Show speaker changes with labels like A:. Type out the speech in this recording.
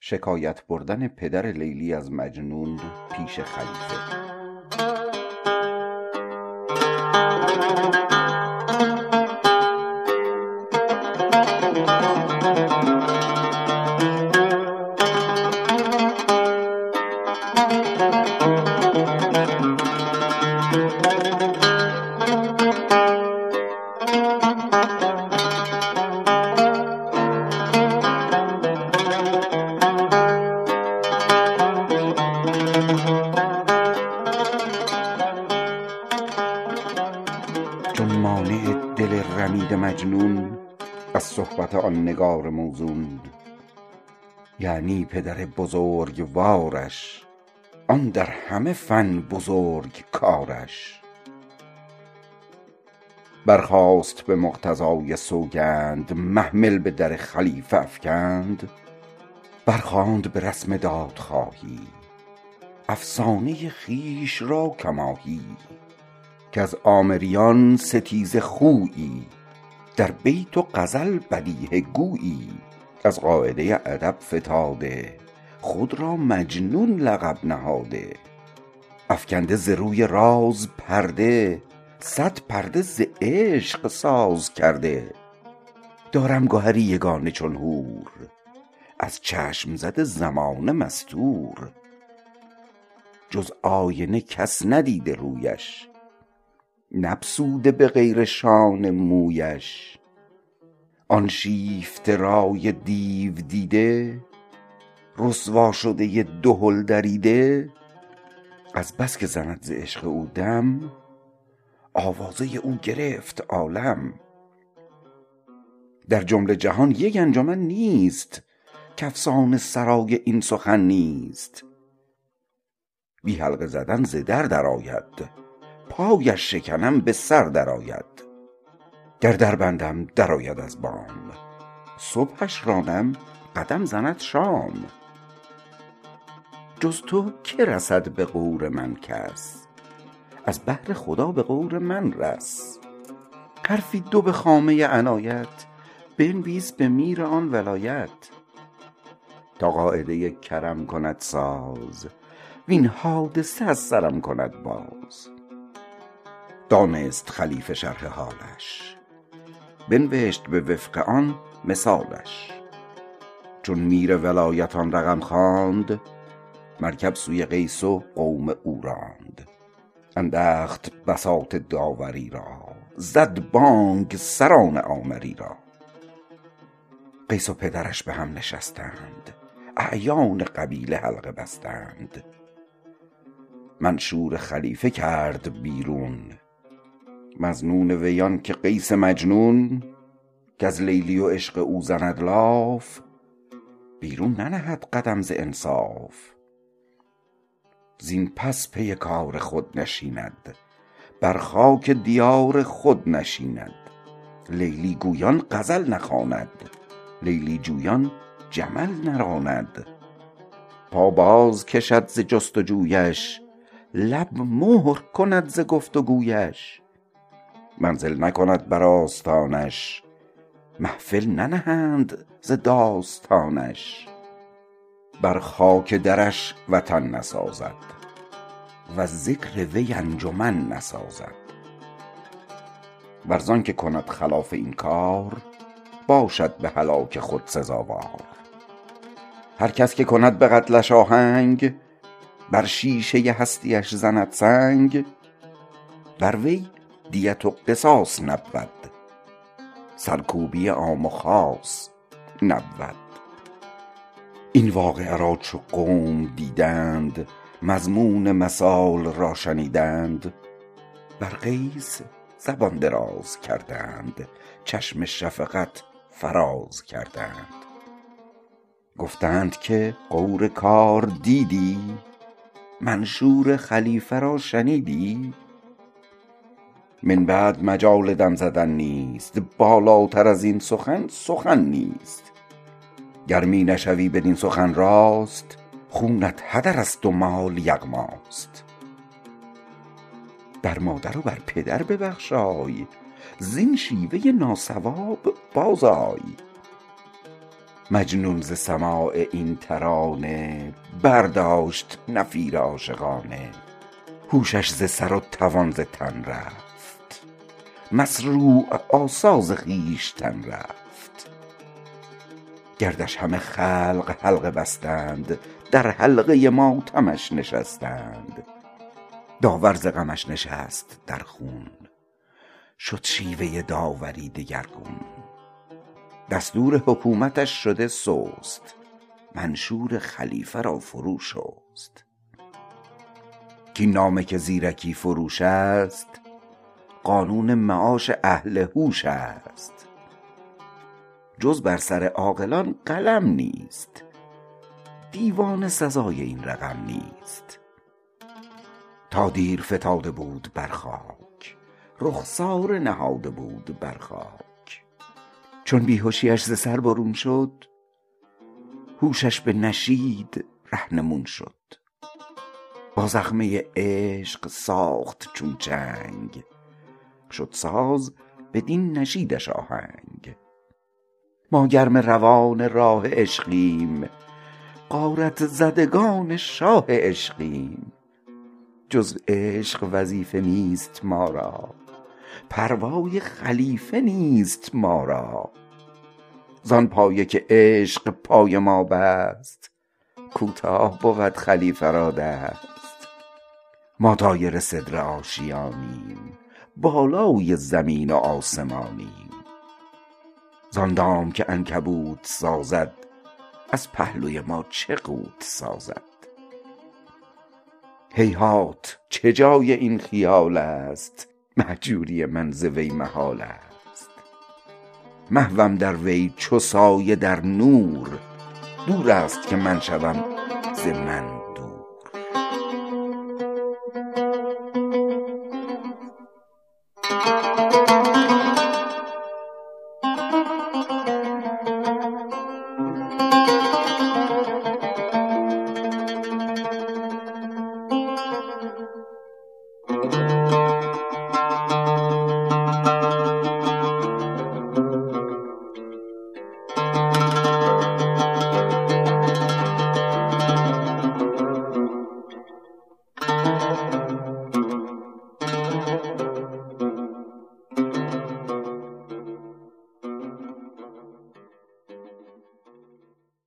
A: شکایت بردن پدر لیلی از مجنون پیش خلیفه. مجنون از صحبت آن نگار موزون. یعنی پدر بزرگوارش آن در همه فن بزرگ کارش. برخاست به مقتضای سوگند محمل به در خلیفه افکند. برخواند به رسم دادخواهی افسانه خویش را کماهی. کز آمریان ستیزه خویی در بیت و غزل بدیهه گویی از قاعده ادب فتاده خود را مجنون لقب نهاده. افکنده ز روی راز پرده صد پرده ز عشق ساز کرده. دارم گهری یگانه چون حور از چشم زد زمانه مستور. جز آینه کس ندیده رویش نبسوده به غیر شانه مویش. آن شیفته رای دیو دیده رسوا شده دهل دریده. از بس که زند ز عشق او دم آوازه او گرفت عالم. در جمله جهان یک انجمن نیست کافسانه سرای این سخن نیست. بی حلقه زدن ز در درآید. پایش شکنم به سر درآید. گر در بندم درآید از بام صبحش رانم قدم زند شام. جز تو که رسد به غور من کس؟ از بهر خدا به غور من رس. حرفی دو به خامه عنایت بنویس به میر آن ولایت. تا قاعده کرم کند ساز وین حادثه از سرم کند باز. دانست خلیفه شرح حالش. بنوشت به وفق آن مثالش. چون میر ولایت آن رقم خواند مرکب سوی قیس و قوم او راند. انداخت بساط داوری را زد بانگ سران آمری را. قیس و پدرش به هم نشستند اعیان قبیله حلقه بستند. منشور خلیفه کرد بیرون. مظنون وی آن که قیس مجنون کز لیلی و عشق او زند لاف بیرون ننهد قدم ز انصاف. زین پس پی کار خود نشیند بر خاک دیار خود نشیند. لیلی گویان غزل نخواند لیلی جویان جمل نراند. پا باز کشد ز جست جویش لب مهر کند ز گفت و گویش منزل نکند بر آستانش. محفل ننهند ز داستانش. بر خاک درش وطن نسازد وز ذکر وی انجمن نسازد. ور زانک کند خلاف این کار باشد به هلاک خود سزاوار. هر کس که کند به قتلش آهنگ بر شیشه هستیش زند سنگ. بر وی دیت و قصاص نبود. سرکوبی عام و خاص نبود. این واقعه را چو قوم دیدند مضمون مثال را شنیدند. بر قیس زبان دراز کردند چشم شفقت فراز کردند. گفتند که غور کار دیدی منشور خلیفه را شنیدی؟ من بعد مجال دم زدن نیست بالاتر از این سخن سخن نیست. گر می نشوی بدین سخن راست خونت هدر است و مال یغماست. بر مادر و بر پدر ببخشای زین شیوه ناصواب باز آی مجنون ز سماع این ترانه برداشت نفیر عاشقانه. هوشش ز سر و توان ز تن رفت. مصروع آسا ز خویشتن رفت. گردش همه خلق حلقه بستند در حلقه ماتمش نشستند. داور ز غمش نشست در خون شد شیوه داوری دگرگون. دستور حکومتش شده سست منشور خلیفه را فرو شست. کاین نامه که زیرکی فروش است قانون معاش اهل هوش است. جز بر سر عاقلان قلم نیست. دیوانه سزای این رقم نیست. تا دیر فتاده بود بر خاک رخساره نهاده بود بر خاک. چون بیهشیش ز سر برون شد هوشش به نشید رهنمون شد. با زخمه عشق ساخت چون چنگ شد ساز بدین نشیدش آهنگ. ما گرم روان راه عشقیم غارت زدگان شاه عشقیم. جز عشق وظیفه نیست ما را پروای خلیفه نیست ما را. زان پایه که عشق پای ما بست کوتاه بود خلیفه را دست. ما طایر صدر آشیانیم. بالای زمین و آسمانیم. زان دام که عنکبوت سازد از پهلوی ما چه قوت سازد؟ هیهات چه جای این خیال است؟ مهجوری من ز وی محال است. محوم در وی چو سایه در نور دور است که من شوم ز من.